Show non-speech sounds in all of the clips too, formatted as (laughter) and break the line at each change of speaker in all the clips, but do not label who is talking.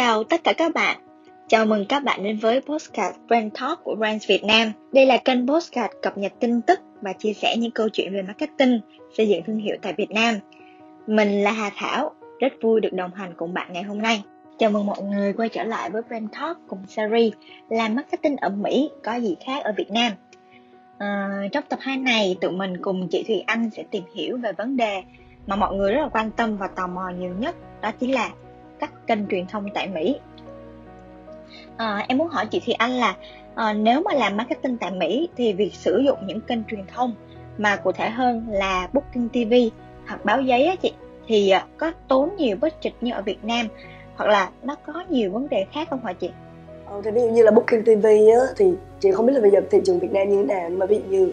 chào tất cả các bạn. Chào mừng các bạn đến với Postcard Brand Talk của Brands Việt Nam. Đây là kênh Postcard cập nhật tin tức và chia sẻ những câu chuyện về marketing, xây dựng thương hiệu tại Việt Nam. Mình là Hà Thảo, rất vui được đồng hành cùng bạn ngày hôm nay. Chào mừng mọi người quay trở lại với Brand Talk cùng series làm marketing ở Mỹ có gì khác ở Việt Nam. À, trong tập 2 này, tụi mình cùng chị Thùy Anh sẽ tìm hiểu về vấn đề mà mọi người rất là quan tâm và tò mò nhiều nhất, đó chính là các kênh truyền thông tại Mỹ. À, em muốn hỏi chị Thùy Anh là à, nếu mà làm marketing tại Mỹ thì việc sử dụng những kênh truyền thông mà cụ thể hơn là Booking TV hoặc báo giấy á chị thì ờ, có tốn nhiều budget như ở Việt Nam hoặc là nó có nhiều vấn đề khác không hả chị?
Ờ, thì ví dụ như là Booking TV á, thì chị không biết là bây giờ thị trường Việt Nam như thế nào nhưng mà ví dụ như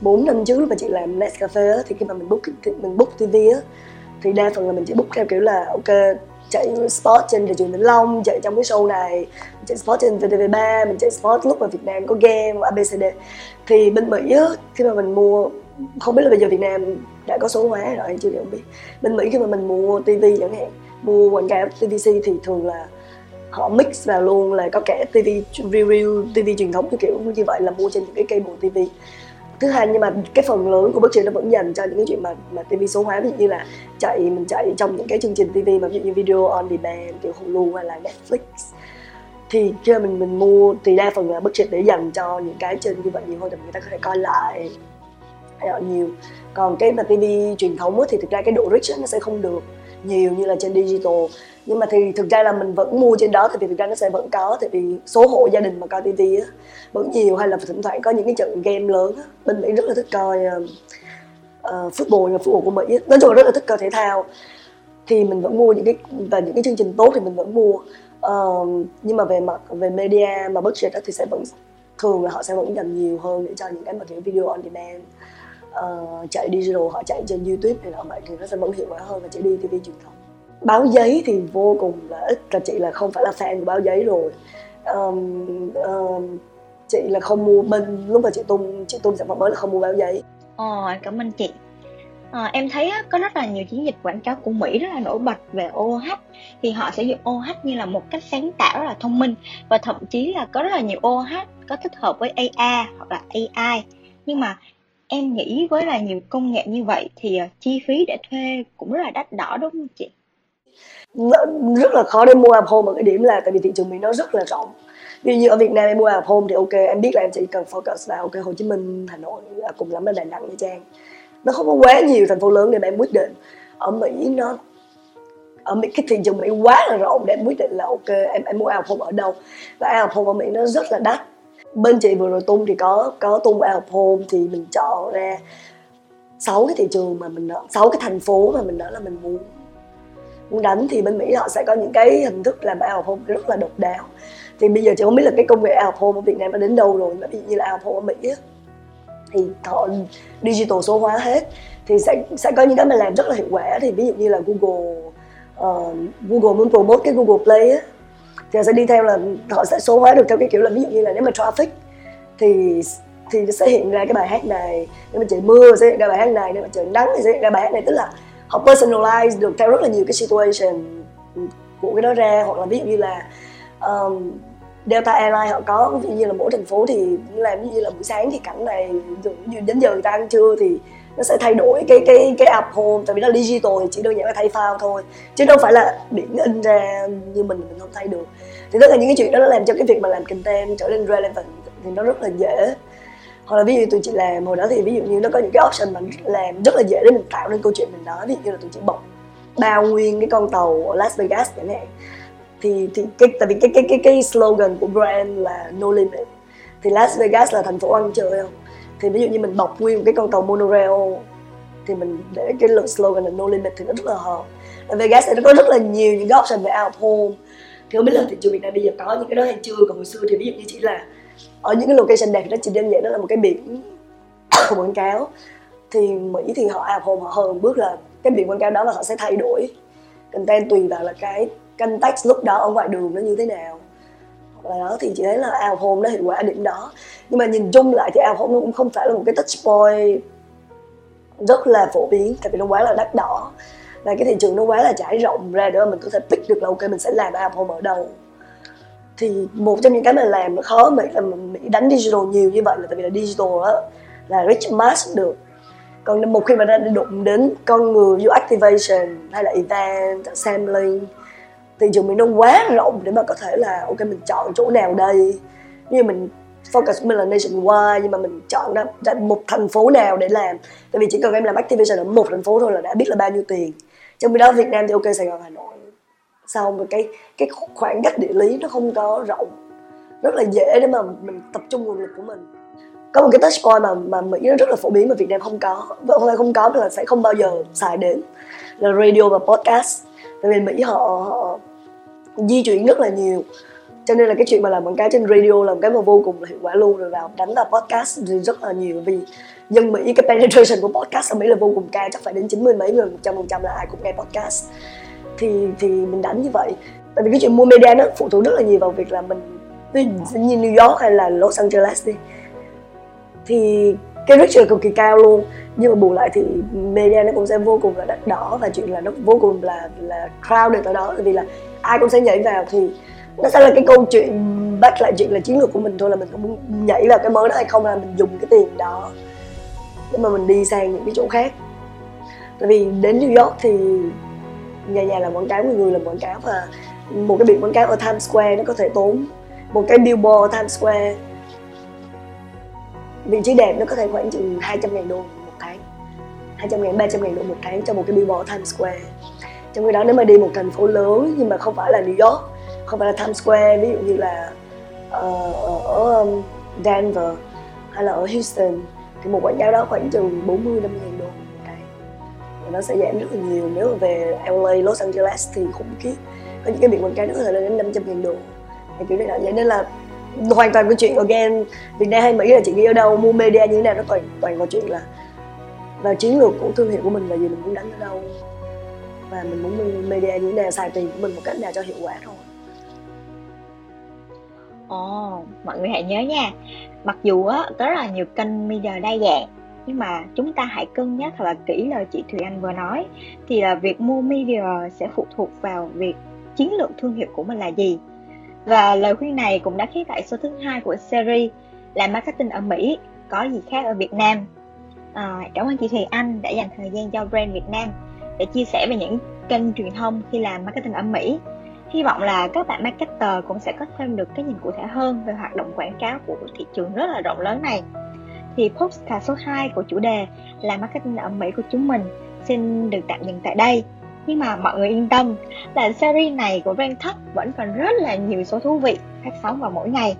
4 năm trước lúc mà chị làm Nescafe á, thì khi mà mình book mình book TV á thì đa phần là mình chỉ book theo kiểu là ok chạy sport trên thị trường Vĩnh Long chạy trong cái show này chạy sport trên VTV3 mình chạy sport lúc mà Việt Nam có game ABCD thì bên Mỹ á, khi mà mình mua không biết là bây giờ Việt Nam đã có số hóa rồi anh chưa không biết. Bên Mỹ khi mà mình mua TV chẳng hạn mua quảng cáo TVC thì thường là họ mix vào luôn là có cả TV review TV truyền thống kiểu kiểu như vậy là mua trên những cái cable TV thứ hai, nhưng mà cái phần lớn của budget nó vẫn dành cho những cái chuyện mà mà TV số hóa, ví dụ như là chạy, mình chạy trong những cái chương trình TV mà ví dụ như video on demand, kiểu Hulu hay là Netflix. Thì khi mà mình mình mua, thì đa phần là budget để dành cho những cái trên như vậy nhiều hơn để người ta có thể coi lại. Nhiều. Còn cái mà TV truyền thống thì thực ra cái độ rich nó sẽ không được nhiều như là trên digital. Nhưng mà thì thực ra là mình vẫn mua trên đó thì thực ra nó sẽ vẫn có tại vì số hộ gia đình mà coi TV á vẫn nhiều hay là thỉnh thoảng có những cái trận game lớn á bên Mỹ rất là thích coi uh, uh, football và football của Mỹ á. nói chung là rất là thích coi thể thao. Thì mình vẫn mua những cái và những cái chương trình tốt thì mình vẫn mua. Uh, nhưng mà về mặt về media mà budget đó thì sẽ vẫn thường là họ sẽ vẫn dành nhiều hơn để cho những cái mà kiểu video on demand uh, chạy digital họ chạy trên youtube thì là vậy thì nó sẽ vẫn hiệu quả hơn là chạy đi tv truyền thống báo giấy thì vô cùng là ít là chị là không phải là fan của báo giấy rồi. Um, um, chị là không mua bên lúc mà chị tung chị tung sản phẩm mới là không mua báo giấy.
Ờ cảm ơn chị. À, em thấy á, có rất là nhiều chiến dịch quảng cáo của Mỹ rất là nổi bật về OH thì họ sẽ dùng OH như là một cách sáng tạo rất là thông minh và thậm chí là có rất là nhiều OH có thích hợp với AI hoặc là AI nhưng mà em nghĩ với là nhiều công nghệ như vậy thì ờ, chi phí để thuê cũng rất là đắt đỏ, đúng không chị?
rất là khó để mua app home ở cái điểm là tại vì thị trường Mỹ nó rất là rộng. Ví dụ như ở Việt Nam em mua app home thì ok, em biết là em chỉ cần focus vào, ok, Hồ Chí Minh, Hà Nội à, cùng lắm là Đà Nẵng, Nha Trang. Nó không có quá nhiều thành phố lớn để mà em quyết định. Ở Mỹ nó, ở Mỹ, cái thị trường Mỹ quá là rộng để em quyết định là ok, em em mua app home ở đâu. Và app home ở Mỹ nó rất là đắt bên chị vừa rồi tung thì có có tung app home thì mình chọn ra sáu cái thị trường mà mình sáu cái thành phố mà mình nói là mình muốn. Muốn đánh thì bên Mỹ họ sẽ có những cái hình thức làm out home rất là độc đáo. Thì bây giờ chị không biết là cái công nghệ out home ở Việt Nam nó đến đâu rồi mà ví dụ như là out home ở Mỹ á, thì họ digital số hóa hết. Thì sẽ sẽ có những cái mà làm rất là hiệu quả. Thì ví dụ như là Google uh, Google muốn promote cái Google Play á thì họ sẽ đi theo là họ sẽ số hóa được theo cái kiểu là ví dụ như là nếu mà traffic thì thì sẽ hiện ra cái bài hát này. Nếu mà trời mưa sẽ hiện ra bài hát này. Nếu mà trời nắng thì sẽ hiện ra bài hát này. Tức là họ personalize được theo rất là nhiều cái situation của cái đó ra. Hoặc là ví dụ như là um, Delta Airlines họ có ví dụ như là mỗi thành phố thì làm ví dụ như là buổi sáng thì cảnh này dụ như đến giờ người ta ăn trưa thì nó sẽ thay đổi cái cái cái app home, tại vì nó digital thì chỉ đơn giản là thay file thôi. Chứ đâu phải là biển in ra như mình mình không thay được. Thì tất cả những cái chuyện đó nó làm cho cái việc mà làm content trở nên relevant thì nó rất là dễ. Hoặc là ví dụ tụi chị làm hồi đó thì ví dụ như nó có những cái option mà làm rất là dễ để mình tạo nên câu chuyện mình nói ví dụ như là tụi chị bọc bao nguyên cái con tàu ở Las Vegas chẳng hạn. Thì thì cái, tại vì cái cái cái cái slogan của brand là no limit. Thì Las Vegas là thành phố ăn chơi không? Thì ví dụ như mình bọc nguyên một cái con tàu monorail, thì mình để cái lượng slogan là no limit thì nó rất là hợp. Ở Vegas thì nó có rất là nhiều những cái option về out home. Thì không biết là thị trường Việt Nam bây giờ có những cái đó hay chưa, còn hồi xưa thì ví dụ như chỉ là ở những cái location đẹp nó chỉ đơn giản đó là một cái biển (coughs) quảng cáo. Thì Mỹ thì họ out home, họ hơn bước là cái biển quảng cáo đó là họ sẽ thay đổi. Content tùy vào là cái context lúc đó ở ngoài đường nó như thế nào hoặc là đó, thì chị thấy là ao home nó hiệu quả điểm đó nhưng mà nhìn chung lại thì ao home nó cũng không phải là một cái touch point rất là phổ biến, tại vì nó quá là đắt đỏ. Và cái thị trường nó quá là trải rộng ra để mà mình có thể pick được là ok, mình sẽ làm ao home ở đâu. Thì một trong những cái mình làm nó khó mỹ là mình đánh digital nhiều như vậy là tại vì là digital á, là reach mass được. Còn một khi mà đã đụng đến con người, vô activation, hay là event sampling thị trường mình nó quá rộng để mà có thể là, ok, mình chọn chỗ nào đây? Như mình focus mình là nationwide, nhưng mà mình chọn ra một thành phố nào để làm. Tại vì chỉ cần em làm activation ở một thành phố thôi là đã biết là bao nhiêu tiền. Trong khi đó Việt Nam thì ok, Sài Gòn, Hà Nội. Sau một cái cái khoảng cách địa lý nó không có rộng. Rất là dễ để mà mình tập trung nguồn lực của mình. Có một cái touch point mà mà Mỹ nó rất là phổ biến mà Việt Nam không có. Không phải không có là sẽ không bao giờ xài đến. Là radio và podcast tại vì Mỹ họ, họ di chuyển rất là nhiều. Cho nên là cái chuyện mà làm quảng cáo trên radio là một cái mà vô cùng là hiệu quả luôn rồi vào đánh vào podcast thì rất là nhiều. Vì dân Mỹ cái penetration của podcast ở Mỹ là vô cùng cao chắc phải đến chín mươi mấy người một trăm phần trăm là ai cũng nghe podcast. Thì thì mình đánh như vậy. Tại vì cái chuyện mua media nó phụ thuộc rất là nhiều vào việc là mình như New York hay là Los Angeles đi thì cái reach cực kỳ cao luôn nhưng mà bù lại thì media nó cũng sẽ vô cùng là đắt đỏ và chuyện là nó vô cùng là là crowded ở đó. Tại vì là ai cũng sẽ nhảy vào thì nó sẽ là cái câu chuyện bắt lại chuyện là chiến lược của mình thôi, là mình có muốn nhảy vào cái mới đó hay không, là mình dùng cái tiền đó để mà mình đi sang những cái chỗ khác. Tại vì đến New York thì nhà nhà làm quảng cáo, người người làm quảng cáo và một cái biển quảng cáo ở Times Square nó có thể tốn một cái billboard ở Times Square. Vị trí đẹp nó có thể khoảng chừng 200 ngàn đô. 200 ngàn, 300 ngàn đô một tháng cho một cái billboard Times Square. Trong khi đó nếu mà đi một thành phố lớn nhưng mà không phải là New York không phải là Times Square ví dụ như là uh, ở um, Denver hay là ở Houston thì một quảng cáo đó khoảng chừng 40 50 ngàn đô một tháng. Và nó sẽ giảm rất là nhiều. Nếu mà về LA, Los Angeles thì khủng khiếp. Có những cái biển quảng cáo nó có thể lên đến 500 ngàn đô thì kiểu này là vậy nên là hoàn toàn cái chuyện again Việt Nam hay Mỹ là chị nghĩ ở đâu mua media như thế nào nó toàn toàn câu chuyện là và chiến lược của thương hiệu của mình là gì mình muốn đánh ở đâu? Và mình muốn mua media như thế nào xài tiền của mình một cách nào cho hiệu quả thôi.
Ồ, mọi người hãy nhớ nha. Mặc dù á, có rất là nhiều kênh media đa dạng Nhưng mà chúng ta hãy cân nhắc thật là kỹ lời chị Thùy Anh vừa nói. Thì là việc mua media sẽ phụ thuộc vào việc chiến lược thương hiệu của mình là gì. Và lời khuyên này cũng đã khép lại số thứ hai của series là marketing ở Mỹ có gì khác ở Việt Nam. À, cảm ơn chị Thùy Anh đã dành thời gian cho brand Việt Nam để chia sẻ về những kênh truyền thông khi làm marketing ở Mỹ. Hy vọng là các bạn marketer cũng sẽ có thêm được cái nhìn cụ thể hơn về hoạt động quảng cáo của thị trường rất là rộng lớn này. Thì postcard số 2 của chủ đề là marketing ở Mỹ của chúng mình xin được tạm dừng tại đây nhưng mà mọi người yên tâm là series này của Brand Talk vẫn còn rất là nhiều số thú vị phát sóng vào mỗi ngày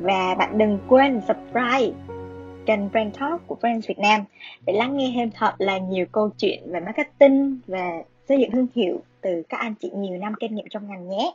và bạn đừng quên subscribe kênh Brand Talk của Friends Việt Nam để lắng nghe thêm thật là nhiều câu chuyện về marketing và xây dựng thương hiệu từ các anh chị nhiều năm kinh nghiệm trong ngành nhé.